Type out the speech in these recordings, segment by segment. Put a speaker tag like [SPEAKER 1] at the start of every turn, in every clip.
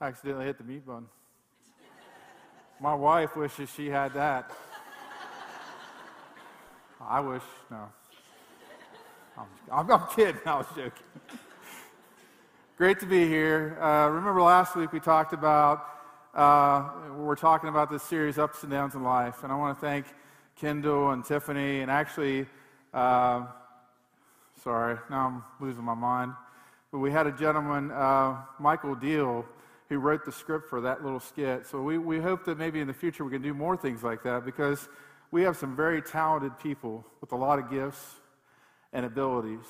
[SPEAKER 1] accidentally hit the mute button. My wife wishes she had that. I wish, no. I'm, I'm, I'm kidding, I was joking. Great to be here. Uh, remember last week we talked about, uh, we're talking about this series, Ups and Downs in Life. And I want to thank Kendall and Tiffany, and actually, uh, sorry, now I'm losing my mind. But we had a gentleman, uh, Michael Deal, who wrote the script for that little skit. So we, we hope that maybe in the future we can do more things like that because we have some very talented people with a lot of gifts and abilities.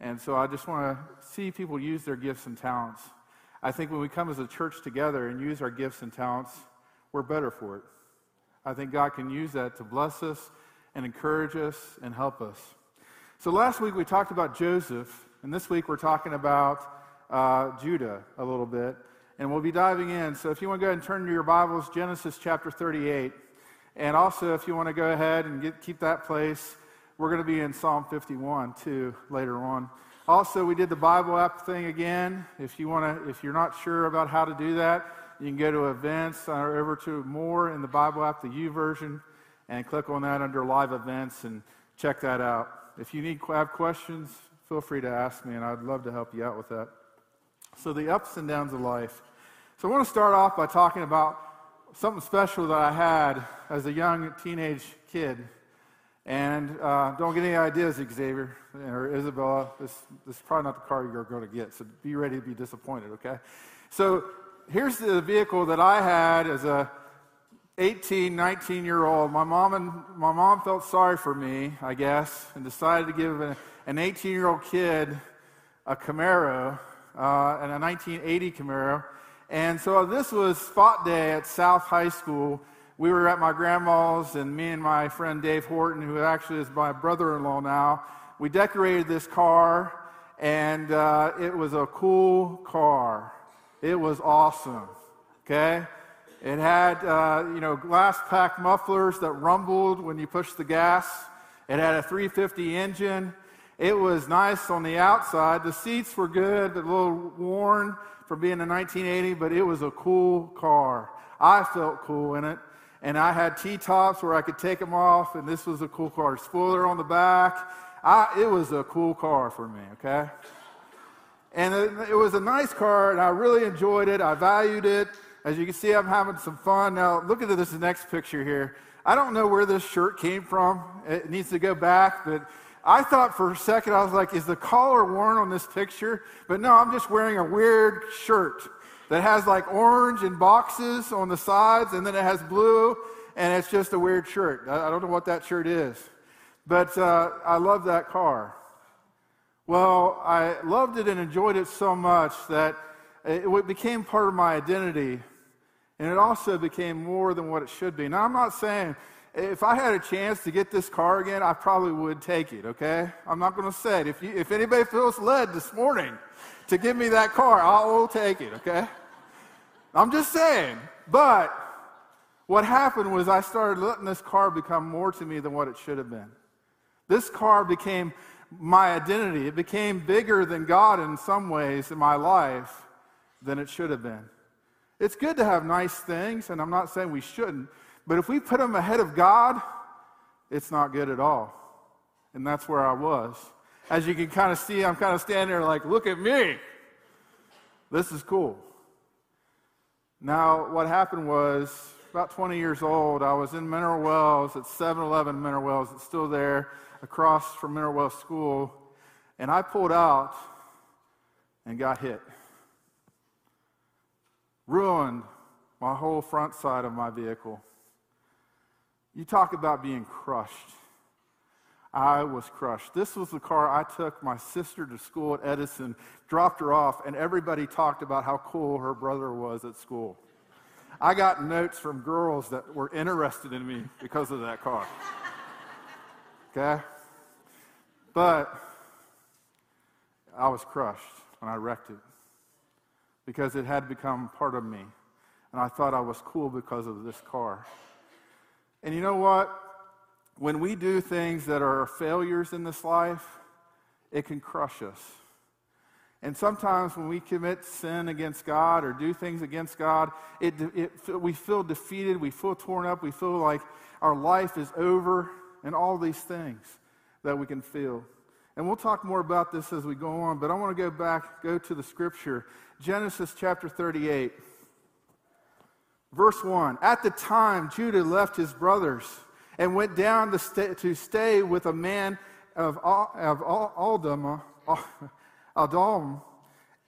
[SPEAKER 1] And so I just want to see people use their gifts and talents. I think when we come as a church together and use our gifts and talents, we're better for it. I think God can use that to bless us and encourage us and help us. So last week we talked about Joseph, and this week we're talking about uh, Judah a little bit. And we'll be diving in. So if you want to go ahead and turn to your Bibles, Genesis chapter 38. And also, if you want to go ahead and get, keep that place, we're going to be in Psalm 51 too later on. Also, we did the Bible app thing again. If you want to, if you're not sure about how to do that, you can go to events uh, or over to more in the Bible app, the YouVersion, and click on that under live events and check that out. If you need have questions, feel free to ask me, and I'd love to help you out with that. So the ups and downs of life. So I want to start off by talking about something special that I had as a young teenage kid. And uh, don't get any ideas, Xavier or Isabella. This, this is probably not the car you're going to get, so be ready to be disappointed, okay? So here's the vehicle that I had as a 18, 19 year old. My mom, and, my mom felt sorry for me, I guess, and decided to give an 18 year old kid a Camaro, uh, and a 1980 Camaro. And so this was spot day at South High School we were at my grandma's, and me and my friend Dave Horton, who actually is my brother in law now, we decorated this car, and uh, it was a cool car. It was awesome, okay? It had, uh, you know, glass pack mufflers that rumbled when you pushed the gas. It had a 350 engine. It was nice on the outside. The seats were good, a little worn from being a 1980, but it was a cool car. I felt cool in it and I had T tops where I could take them off, and this was a cool car. Spoiler on the back. I, it was a cool car for me, okay? And it, it was a nice car, and I really enjoyed it. I valued it. As you can see, I'm having some fun. Now, look at this next picture here. I don't know where this shirt came from. It needs to go back, but I thought for a second, I was like, is the collar worn on this picture? But no, I'm just wearing a weird shirt that has like orange and boxes on the sides, and then it has blue, and it's just a weird shirt. I, don't know what that shirt is. But uh, I love that car. Well, I loved it and enjoyed it so much that it became part of my identity, and it also became more than what it should be. Now, I'm not saying if I had a chance to get this car again, I probably would take it, okay? I'm not going to say it. If, you, if anybody feels led this morning to give me that car, I will take it, okay? I'm just saying. But what happened was I started letting this car become more to me than what it should have been. This car became my identity. It became bigger than God in some ways in my life than it should have been. It's good to have nice things, and I'm not saying we shouldn't, but if we put them ahead of God, it's not good at all. And that's where I was. As you can kind of see, I'm kind of standing there like, look at me. This is cool. Now, what happened was about 20 years old, I was in Mineral Wells at 7 Eleven Mineral Wells. It's still there across from Mineral Wells School. And I pulled out and got hit. Ruined my whole front side of my vehicle. You talk about being crushed. I was crushed. This was the car I took my sister to school at Edison, dropped her off, and everybody talked about how cool her brother was at school. I got notes from girls that were interested in me because of that car. Okay? But I was crushed when I wrecked it because it had become part of me. And I thought I was cool because of this car. And you know what? when we do things that are failures in this life, it can crush us. And sometimes when we commit sin against God or do things against God, it, it, we feel defeated, we feel torn up, we feel like our life is over, and all these things that we can feel. And we'll talk more about this as we go on, but I want to go back, go to the scripture. Genesis chapter 38, verse 1. At the time, Judah left his brothers and went down to stay, to stay with a man of, of Adullam. Adam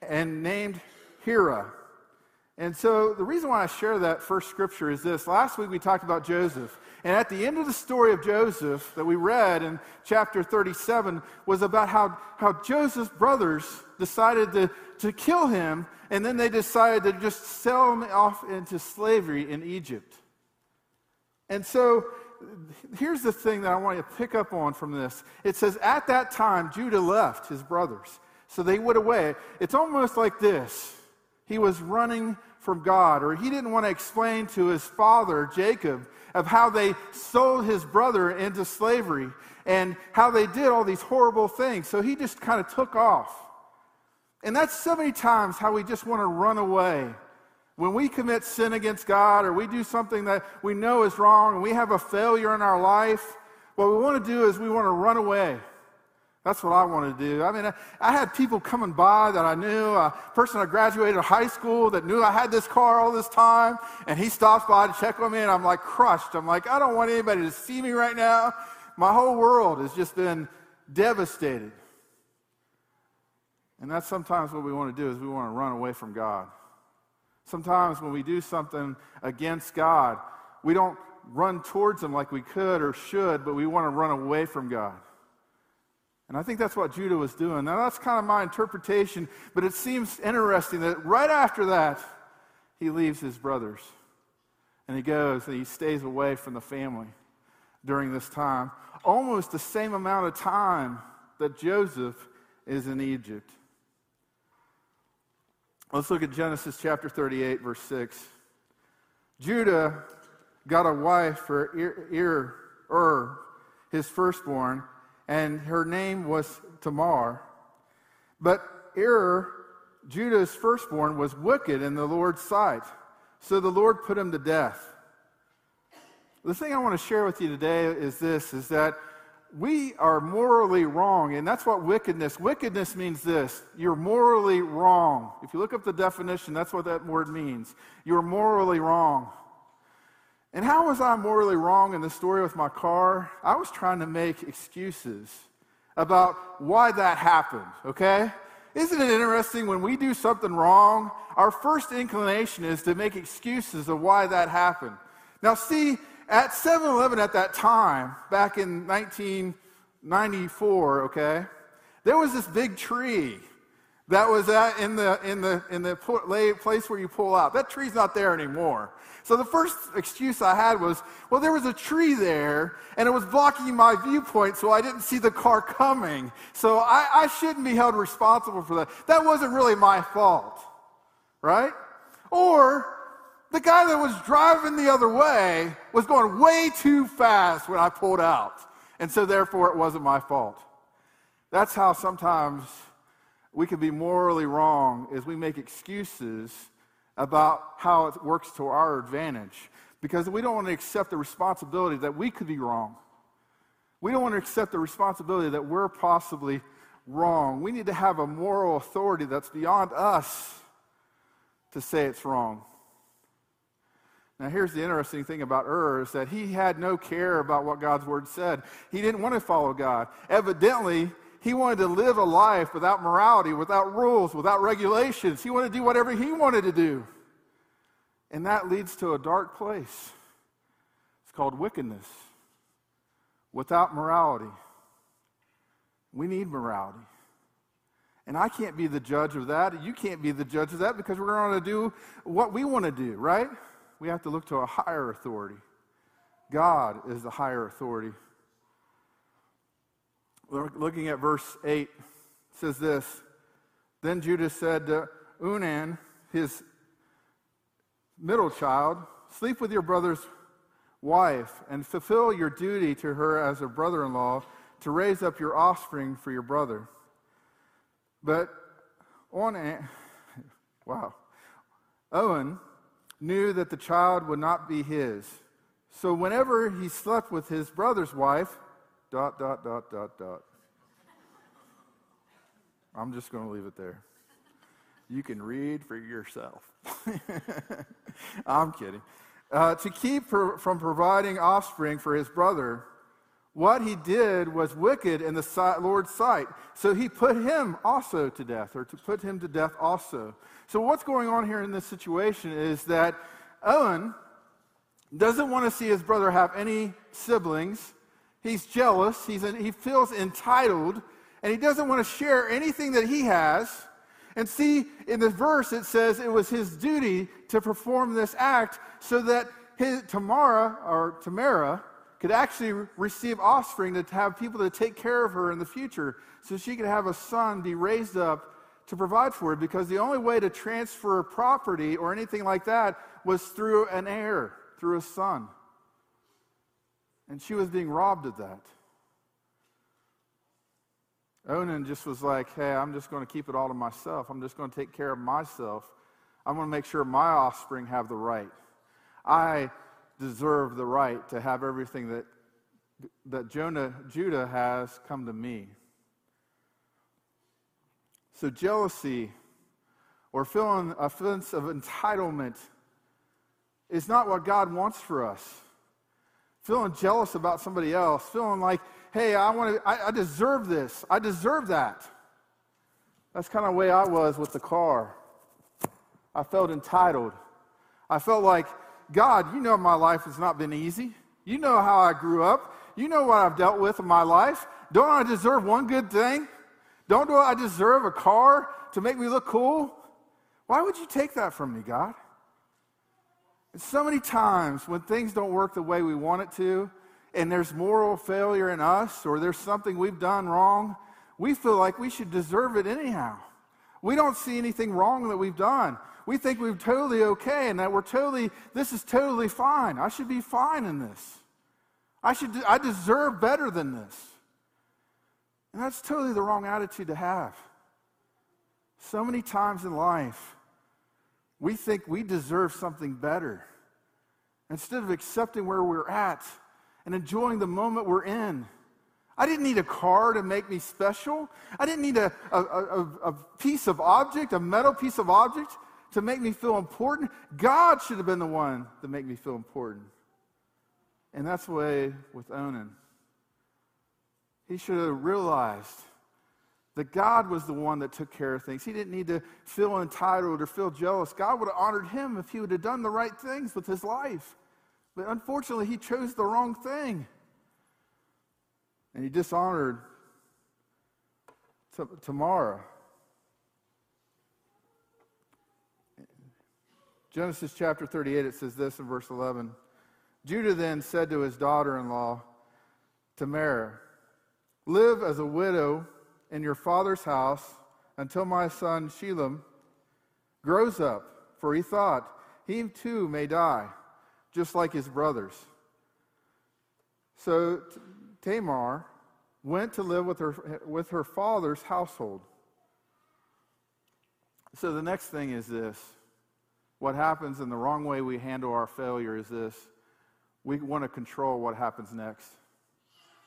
[SPEAKER 1] and named Hira. And so the reason why I share that first scripture is this. Last week we talked about Joseph. And at the end of the story of Joseph that we read in chapter 37 was about how, how Joseph's brothers decided to, to kill him, and then they decided to just sell him off into slavery in Egypt. And so here's the thing that I want you to pick up on from this. It says, At that time, Judah left his brothers so they went away. It's almost like this he was running from God, or he didn't want to explain to his father, Jacob, of how they sold his brother into slavery and how they did all these horrible things. So he just kind of took off. And that's so many times how we just want to run away. When we commit sin against God or we do something that we know is wrong and we have a failure in our life, what we want to do is we want to run away. That's what I want to do. I mean, I, I, had people coming by that I knew, a person I graduated high school that knew I had this car all this time, and he stops by to check on me, and I'm like crushed. I'm like, I don't want anybody to see me right now. My whole world has just been devastated. And that's sometimes what we want to do is we want to run away from God. Sometimes when we do something against God, we don't run towards him like we could or should, but we want to run away from God. And I think that's what Judah was doing. Now, that's kind of my interpretation, but it seems interesting that right after that, he leaves his brothers. And he goes and he stays away from the family during this time. Almost the same amount of time that Joseph is in Egypt. Let's look at Genesis chapter 38, verse 6. Judah got a wife for Ir, Ir, Ur, his firstborn and her name was Tamar. But Er, Judah's firstborn, was wicked in the Lord's sight. So the Lord put him to death. The thing I want to share with you today is this is that we are morally wrong, and that's what wickedness. Wickedness means this. You're morally wrong. If you look up the definition, that's what that word means. You're morally wrong. And how was I morally wrong in the story with my car? I was trying to make excuses about why that happened, okay? Isn't it interesting when we do something wrong, our first inclination is to make excuses of why that happened. Now, see, at 7 Eleven at that time, back in 1994, okay, there was this big tree that was at, in the, in the, in the place where you pull out. That tree's not there anymore. So the first excuse I had was, well, there was a tree there and it was blocking my viewpoint, so I didn't see the car coming. So I, I shouldn't be held responsible for that. That wasn't really my fault, right? Or the guy that was driving the other way was going way too fast when I pulled out. And so therefore it wasn't my fault. That's how sometimes we can be morally wrong as we make excuses about how it works to our advantage because we don't want to accept the responsibility that we could be wrong. We don't want to accept the responsibility that we're possibly wrong. We need to have a moral authority that's beyond us to say it's wrong. Now, here's the interesting thing about Ur is that he had no care about what God's word said. He didn't want to follow God. Evidently, he wanted to live a life without morality, without rules, without regulations. He wanted to do whatever he wanted to do. And that leads to a dark place. It's called wickedness. Without morality. We need morality. And I can't be the judge of that. You can't be the judge of that because we're going to do what we want to do, right? We have to look to a higher authority. God is the higher authority looking at verse 8, says this Then Judah said to Onan, his middle child, Sleep with your brother's wife and fulfill your duty to her as a brother in law to raise up your offspring for your brother. But on, wow. Owen knew that the child would not be his. So whenever he slept with his brother's wife, dot, dot, dot, dot, dot. I'm just going to leave it there. You can read for yourself. I'm kidding. Uh, to keep per, from providing offspring for his brother, what he did was wicked in the Lord's sight. So he put him also to death, or to put him to death also. So what's going on here in this situation is that Owen doesn't want to see his brother have any siblings. He's jealous. He's, he feels entitled, and he doesn't want to share anything that he has. And see, in the verse, it says it was his duty to perform this act so that his, Tamara, or Tamara, could actually receive offspring to have people to take care of her in the future so she could have a son be raised up to provide for her because the only way to transfer property or anything like that was through an heir, through a son. And she was being robbed of that. Onan just was like, hey, I'm just going to keep it all to myself. I'm just going to take care of myself. I'm going to make sure my offspring have the right. I deserve the right to have everything that, that Jonah, Judah has come to me. So, jealousy or feeling a sense of entitlement is not what God wants for us. Feeling jealous about somebody else, feeling like, hey, I, want to, I, I deserve this, I deserve that. That's kind of the way I was with the car. I felt entitled. I felt like God, you know my life has not been easy. You know how I grew up. You know what I've dealt with in my life. Don't I deserve one good thing? Don't I deserve a car to make me look cool? Why would you take that from me, God? And so many times when things don't work the way we want it to, and there's moral failure in us, or there's something we've done wrong, we feel like we should deserve it anyhow. We don't see anything wrong that we've done we think we're totally okay and that we're totally, this is totally fine. I should be fine in this. I, should, I deserve better than this. And that's totally the wrong attitude to have. So many times in life, we think we deserve something better. Instead of accepting where we're at and enjoying the moment we're in. I didn't need a car to make me special. I didn't need a, a, a, a piece of object, a metal piece of object to make me feel important. God should have been the one to make me feel important. And that's the way with Onan. He should have realized that God was the one that took care of things. He didn't need to feel entitled or feel jealous. God would have honored him if he would have done the right things with his life. But unfortunately, he chose the wrong thing. And he dishonored Tamara. Genesis chapter 38, it says this in verse 11. Judah then said to his daughter in law, Tamar, Live as a widow in your father's house until my son Shelam grows up, for he thought he too may die, just like his brothers. So Tamar went to live with her, with her father's household. So the next thing is this what happens in the wrong way we handle our failure is this we want to control what happens next.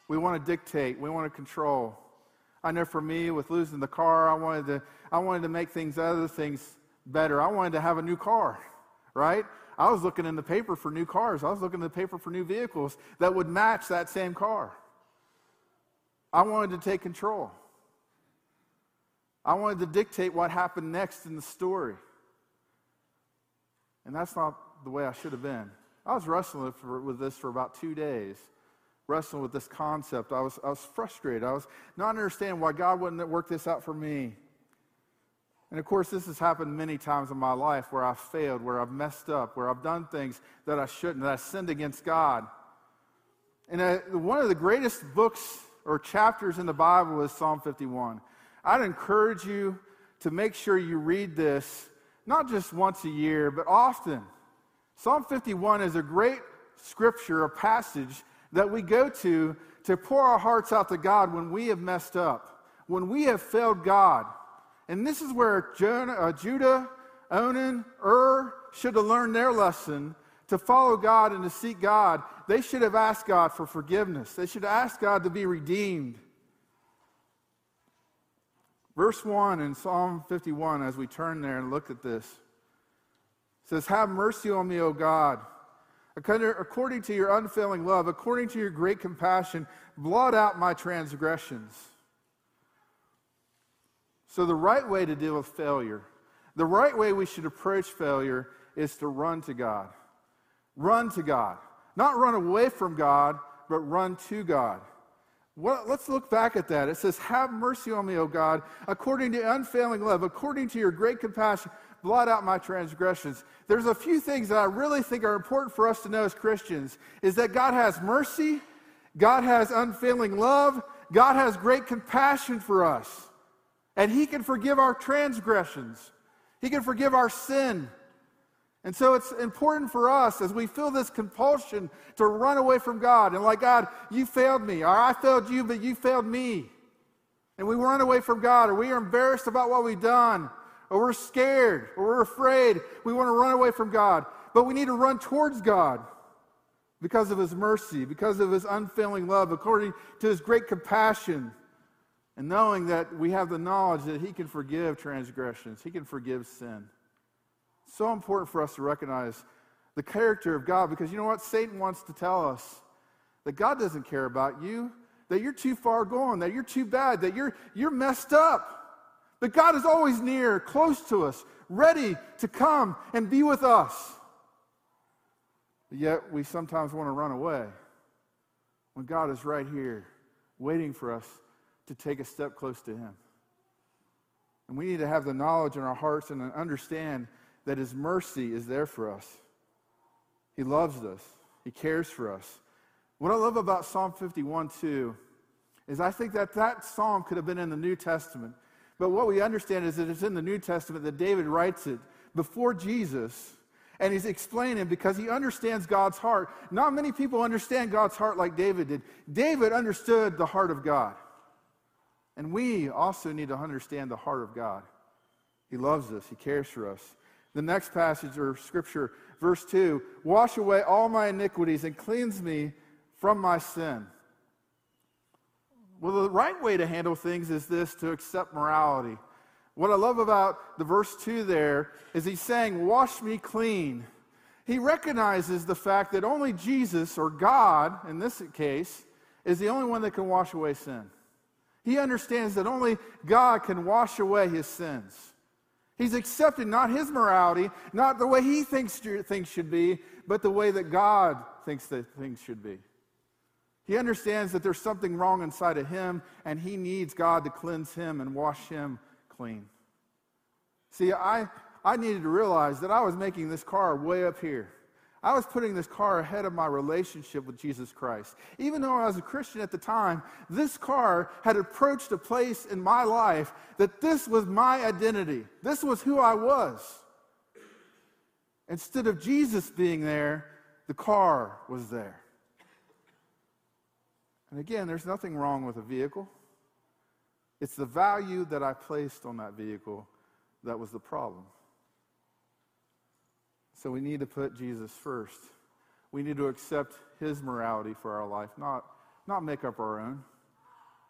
[SPEAKER 1] We want to dictate, we want to control. I know for me, with losing the car, I wanted to, I wanted to make things, other things better. I wanted to have a new car, right? I was looking in the paper for new cars. I was looking in the paper for new vehicles that would match that same car. I wanted to take control. I wanted to dictate what happened next in the story. And that's not the way I should have been. I was wrestling with this for about two days, wrestling with this concept. I was, I was frustrated. I was not understanding why God wouldn't work this out for me. And of course, this has happened many times in my life where I've failed, where I've messed up, where I've done things that I shouldn't, that I sinned against God. And uh, one of the greatest books or chapters in the Bible is Psalm 51. I'd encourage you to make sure you read this not just once a year, but often. Psalm 51 is a great scripture, a passage that we go to to pour our hearts out to God when we have messed up, when we have failed God. And this is where Jonah, uh, Judah, Onan, Ur should have learned their lesson to follow God and to seek God. They should have asked God for forgiveness. They should have asked God to be redeemed. Verse 1 in Psalm 51, as we turn there and look at this, says, Have mercy on me, O God. According to your unfailing love, according to your great compassion, blot out my transgressions. So, the right way to deal with failure, the right way we should approach failure is to run to God. Run to God. Not run away from God, but run to God. Well, let's look back at that. It says, Have mercy on me, O God, according to unfailing love, according to your great compassion, blot out my transgressions. There's a few things that I really think are important for us to know as Christians is that God has mercy, God has unfailing love, God has great compassion for us. And He can forgive our transgressions. He can forgive our sin. And so it's important for us as we feel this compulsion to run away from God and like, God, you failed me, or I failed you, but you failed me. And we run away from God, or we are embarrassed about what we've done, or we're scared, or we're afraid. We want to run away from God. But we need to run towards God because of His mercy, because of His unfailing love, according to His great compassion, and knowing that we have the knowledge that He can forgive transgressions, He can forgive sin so important for us to recognize the character of God because you know what? Satan wants to tell us that God doesn't care about you, that you're too far gone, that you're too bad, that you're, you're messed up. But God is always near, close to us, ready to come and be with us. But yet we sometimes want to run away when God is right here, waiting for us to take a step close to Him. And we need to have the knowledge in our hearts and understand that His mercy is there for us. He loves us, He cares for us. What I love about Psalm 51 too is I think that that psalm could have been in the New Testament. But what we understand is that it's in the New Testament that David writes it before Jesus. And he's explaining because he understands God's heart. Not many people understand God's heart like David did. David understood the heart of God. And we also need to understand the heart of God. He loves us, He cares for us. The next passage or scripture, verse 2 Wash away all my iniquities and cleanse me from my sin. Well, the right way to handle things is this to accept morality. What I love about the verse 2 there is he's saying, Wash me clean. He recognizes the fact that only Jesus, or God in this case, is the only one that can wash away sin. He understands that only God can wash away his sins. He's accepted not his morality, not the way he thinks things should be, but the way that God thinks that things should be. He understands that there's something wrong inside of him, and he needs God to cleanse him and wash him clean. See, I, I needed to realize that I was making this car way up here. I was putting this car ahead of my relationship with Jesus Christ. Even though I was a Christian at the time, this car had approached a place in my life that this was my identity. This was who I was. Instead of Jesus being there, the car was there. And again, there's nothing wrong with a vehicle. It's the value that I placed on that vehicle that was the problem. So we need to put Jesus first. We need to accept his morality for our life, not, not make up our own.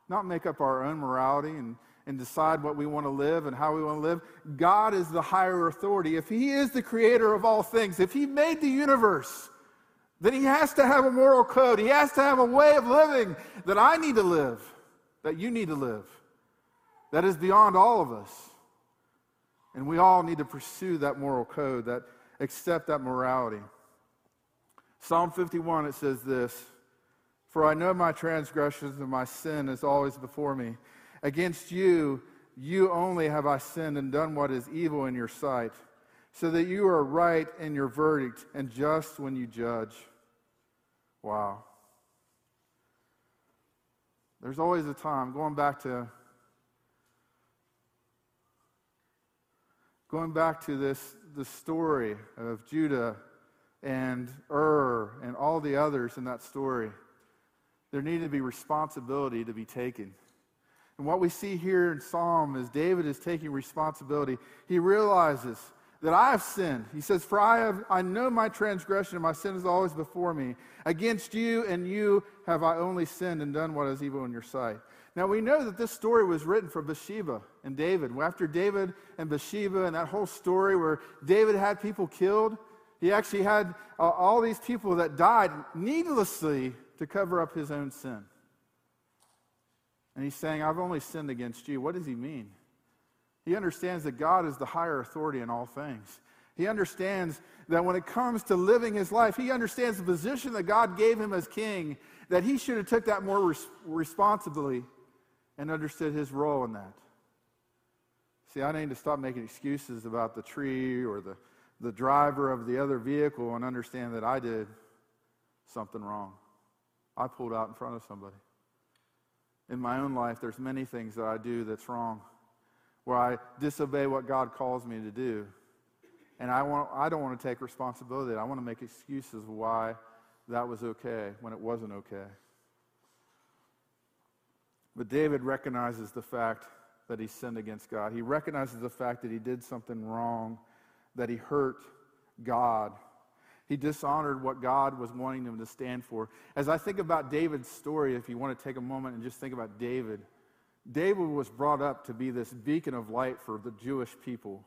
[SPEAKER 1] Not make up our own morality and, and decide what we want to live and how we want to live. God is the higher authority. If he is the creator of all things, if he made the universe, then he has to have a moral code. He has to have a way of living that I need to live, that you need to live, that is beyond all of us. And we all need to pursue that moral code, that accept that morality. Psalm 51, it says this For I know my transgressions and my sin is always before me. Against you, you only have I sinned and done what is evil in your sight, so that you are right in your verdict and just when you judge. Wow. There's always a time, going back to going back to this the story of Judah and Ur and all the others in that story, there needed to be responsibility to be taken. And what we see here in Psalm is David is taking responsibility. He realizes that I have sinned. He says, For I, have, I know my transgression, and my sin is always before me. Against you and you have I only sinned and done what is evil in your sight. Now we know that this story was written for Bathsheba and David. After David and Bathsheba and that whole story where David had people killed, he actually had uh, all these people that died needlessly to cover up his own sin. And he's saying, I've only sinned against you. What does he mean? He understands that God is the higher authority in all things. He understands that when it comes to living his life, he understands the position that God gave him as king, that he should have took that more res- responsibly and understood his role in that. See, I need to stop making excuses about the tree or the, the driver of the other vehicle and understand that I did something wrong. I pulled out in front of somebody. In my own life, there's many things that I do that's wrong, where I disobey what God calls me to do. And I, want, I don't want to take responsibility. I want to make excuses why that was okay when it wasn't okay. But David recognizes the fact that he sinned against God. He recognizes the fact that he did something wrong, that he hurt God. He dishonored what God was wanting him to stand for. As I think about David's story, if you want to take a moment and just think about David, David was brought up to be this beacon of light for the Jewish people.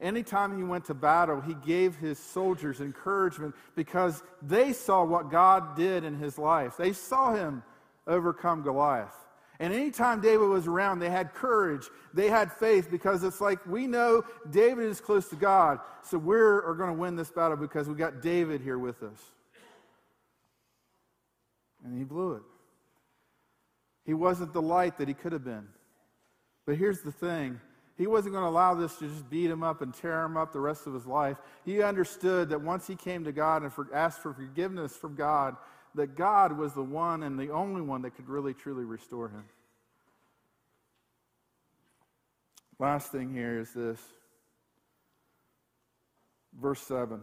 [SPEAKER 1] Anytime he went to battle, he gave his soldiers encouragement because they saw what God did in his life. They saw him overcome Goliath. And anytime David was around, they had courage, they had faith, because it's like we know David is close to God, so we're going to win this battle because we got David here with us. And he blew it. He wasn't the light that he could have been. But here's the thing he wasn't going to allow this to just beat him up and tear him up the rest of his life. He understood that once he came to God and for, asked for forgiveness from God, that God was the one and the only one that could really truly restore him. Last thing here is this. Verse 7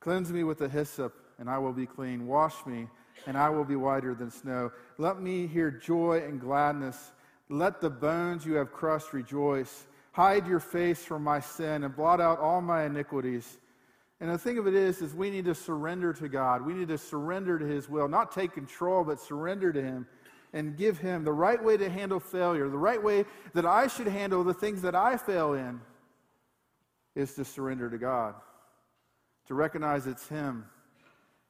[SPEAKER 1] Cleanse me with the hyssop, and I will be clean. Wash me, and I will be whiter than snow. Let me hear joy and gladness. Let the bones you have crushed rejoice. Hide your face from my sin and blot out all my iniquities. And the thing of it is, is we need to surrender to God. We need to surrender to His will, not take control, but surrender to Him and give Him the right way to handle failure, the right way that I should handle the things that I fail in is to surrender to God, to recognize it's Him,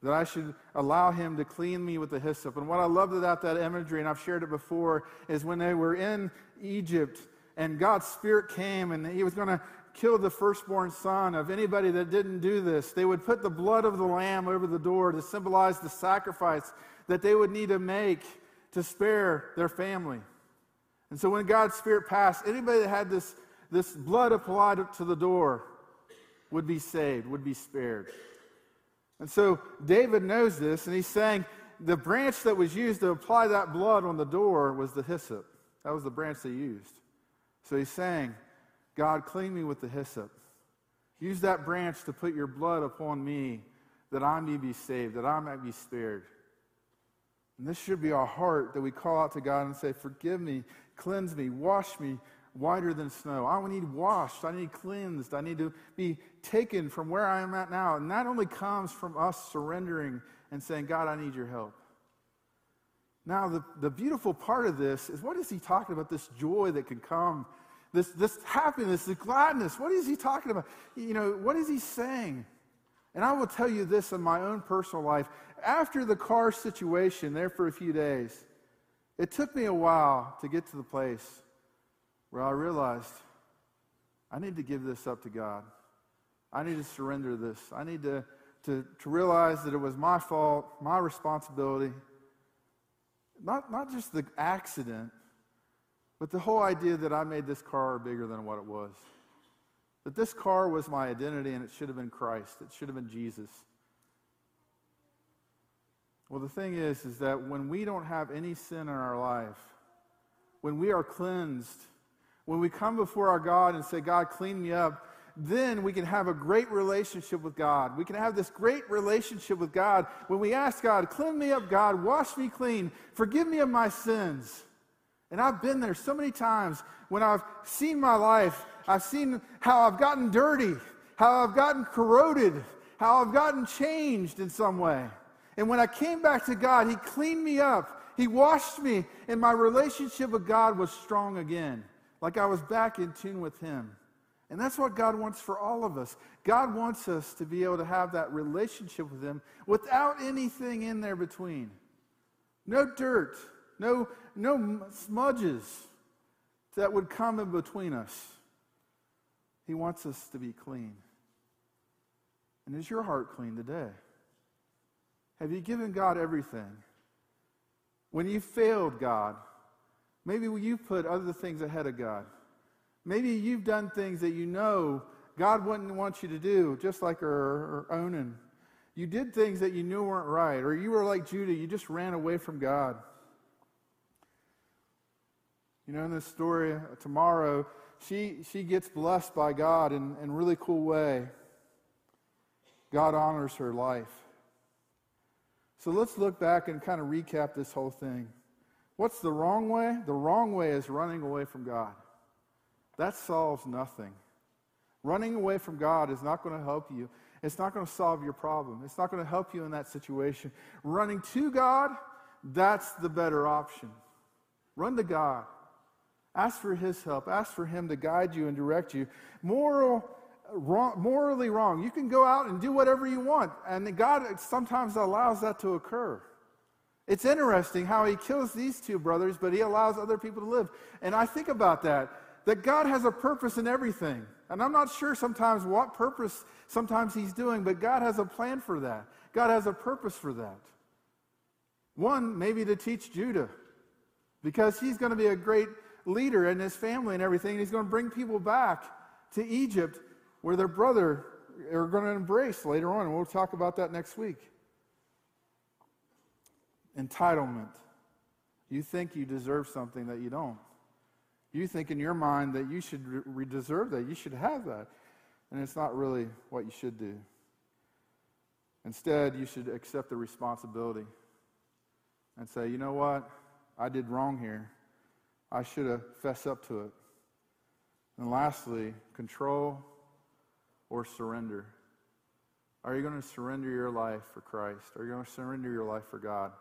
[SPEAKER 1] that I should allow Him to clean me with the hyssop. And what I love about that imagery, and I've shared it before, is when they were in Egypt and God's Spirit came and He was going to kill the firstborn son of anybody that didn't do this. They would put the blood of the lamb over the door to symbolize the sacrifice that they would need to make to spare their family. And so when God's Spirit passed, anybody that had this, this blood applied to the door would be saved, would be spared. And so David knows this, and he's saying the branch that was used to apply that blood on the door was the hyssop. That was the branch they used. So he's saying, God, clean me with the hyssop. Use that branch to put your blood upon me that I may be saved, that I might be spared. And this should be our heart that we call out to God and say, Forgive me, cleanse me, wash me whiter than snow. I need washed. I need cleansed. I need to be taken from where I am at now. And that only comes from us surrendering and saying, God, I need your help. Now, the, the beautiful part of this is what is he talking about? This joy that can come this, this happiness, this gladness. What is he talking about? You know, what is he saying? And I will tell you this in my own personal life. After the car situation there for a few days, it took me a while to get to the place where I realized I need to give this up to God. I need to surrender this. I need to, to, to realize that it was my fault, my responsibility. Not, not just the accident, but the whole idea that I made this car bigger than what it was. That this car was my identity and it should have been Christ. It should have been Jesus. Well, the thing is, is that when we don't have any sin in our life, when we are cleansed, when we come before our God and say, God, clean me up, then we can have a great relationship with God. We can have this great relationship with God when we ask God, clean me up, God, wash me clean, forgive me of my sins. And I've been there so many times when I've seen my life, I've seen how I've gotten dirty, how I've gotten corroded, how I've gotten changed in some way. And when I came back to God, He cleaned me up, He washed me, and my relationship with God was strong again, like I was back in tune with Him. And that's what God wants for all of us. God wants us to be able to have that relationship with Him without anything in there between. No dirt, no, no smudges that would come in between us. He wants us to be clean. And is your heart clean today? Have you given God everything? When you failed God, maybe you've put other things ahead of God. Maybe you've done things that you know God wouldn't want you to do, just like our, our Onan. You did things that you knew weren't right, or you were like Judah, you just ran away from God. You know, in this story, Tamar, she, she gets blessed by God in, in a really cool way. God honors her life. So let's look back and kind of recap this whole thing. What's the wrong way? The wrong way is running away from God. That solves nothing. Running away from God is not going to help you. It's not going to solve your problem. It's not going to help you in that situation. Running to God, that's the better option. Run to God. Ask for His help. Ask for Him to guide you and direct you. Moral, wrong, morally wrong. You can go out and do whatever you want, and God sometimes allows that to occur. It's interesting how He kills these two brothers, but He allows other people to live. And I think about that that God has a purpose in everything. And I'm not sure sometimes what purpose sometimes He's doing, but God has a plan for that. God has a purpose for that. One, maybe to teach Judah, because he's going to be a great leader in his family and everything. He's going to bring people back to Egypt where their brother are going to embrace later on. And we'll talk about that next week. Entitlement. You think you deserve something that you don't. You think in your mind that you should re- deserve that, you should have that. And it's not really what you should do. Instead, you should accept the responsibility and say, you know what? I did wrong here. I should have fessed up to it. And lastly, control or surrender. Are you going to surrender your life for Christ? Are you going to surrender your life for God?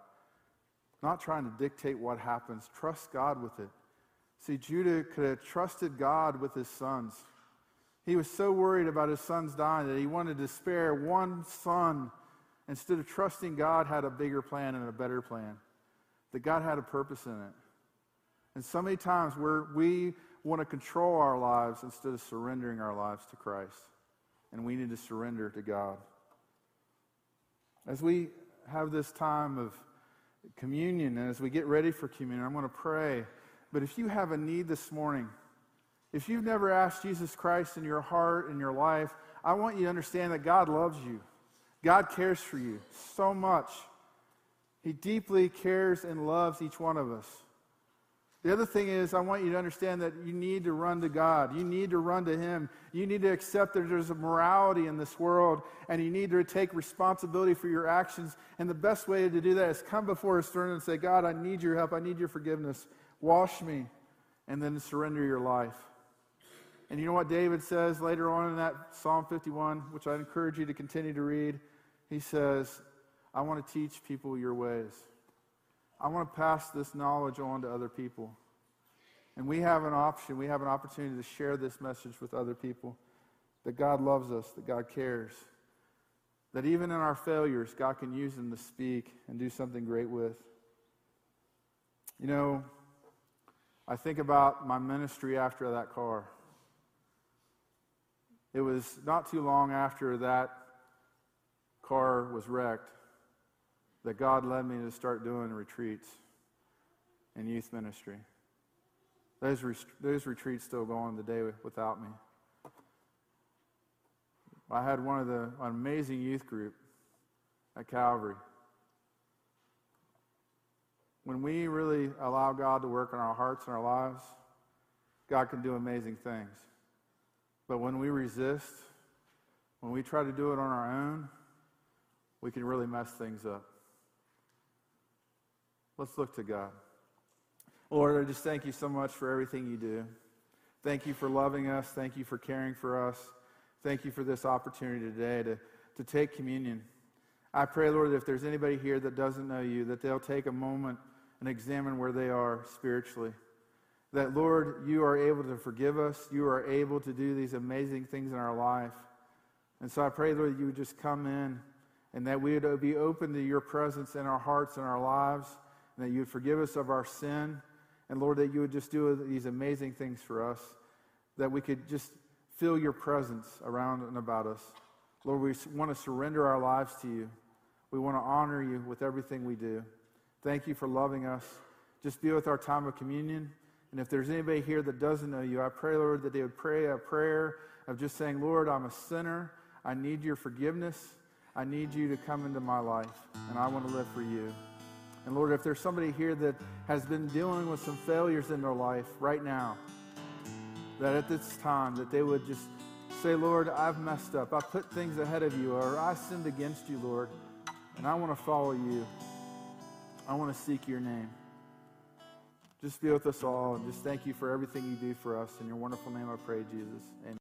[SPEAKER 1] Not trying to dictate what happens. Trust God with it. See, Judah could have trusted God with his sons. He was so worried about his sons dying that he wanted to spare one son instead of trusting God had a bigger plan and a better plan. That God had a purpose in it. And so many times where we want to control our lives instead of surrendering our lives to Christ. And we need to surrender to God. As we have this time of communion and as we get ready for communion, I'm going to pray but if you have a need this morning, if you've never asked Jesus Christ in your heart, in your life, I want you to understand that God loves you. God cares for you so much. He deeply cares and loves each one of us. The other thing is, I want you to understand that you need to run to God. You need to run to Him. You need to accept that there's a morality in this world, and you need to take responsibility for your actions. And the best way to do that is come before His throne and say, God, I need your help. I need your forgiveness. Wash me, and then surrender your life. And you know what David says later on in that Psalm 51, which I encourage you to continue to read? He says, I want to teach people your ways. I want to pass this knowledge on to other people. And we have an option, we have an opportunity to share this message with other people that God loves us, that God cares, that even in our failures, God can use them to speak and do something great with. You know, I think about my ministry after that car. It was not too long after that car was wrecked that God led me to start doing retreats and youth ministry. Those, re- those retreats still go on today without me. I had one of the amazing youth group at Calvary when we really allow God to work in our hearts and our lives, God can do amazing things. But when we resist, when we try to do it on our own, we can really mess things up. Let's look to God. Lord, I just thank you so much for everything you do. Thank you for loving us. Thank you for caring for us. Thank you for this opportunity today to, to take communion. I pray, Lord, that if there's anybody here that doesn't know you, that they'll take a moment and examine where they are spiritually. That, Lord, you are able to forgive us. You are able to do these amazing things in our life. And so I pray, Lord, that you would just come in and that we would be open to your presence in our hearts and our lives, and that you would forgive us of our sin. And Lord, that you would just do these amazing things for us, that we could just feel your presence around and about us. Lord, we want to surrender our lives to you. We want to honor you with everything we do. Thank you for loving us. Just be with our time of communion. And if there's anybody here that doesn't know you, I pray, Lord, that they would pray a prayer of just saying, Lord, I'm a sinner. I need your forgiveness. I need you to come into my life, and I want to live for you. And Lord, if there's somebody here that has been dealing with some failures in their life right now, that at this time that they would just say, Lord, I've messed up. I put things ahead of you, or I sinned against you, Lord, and I want to follow you. I want to seek your name. Just be with us all, and just thank you for everything you do for us. In your wonderful name, I pray, Jesus. Amen.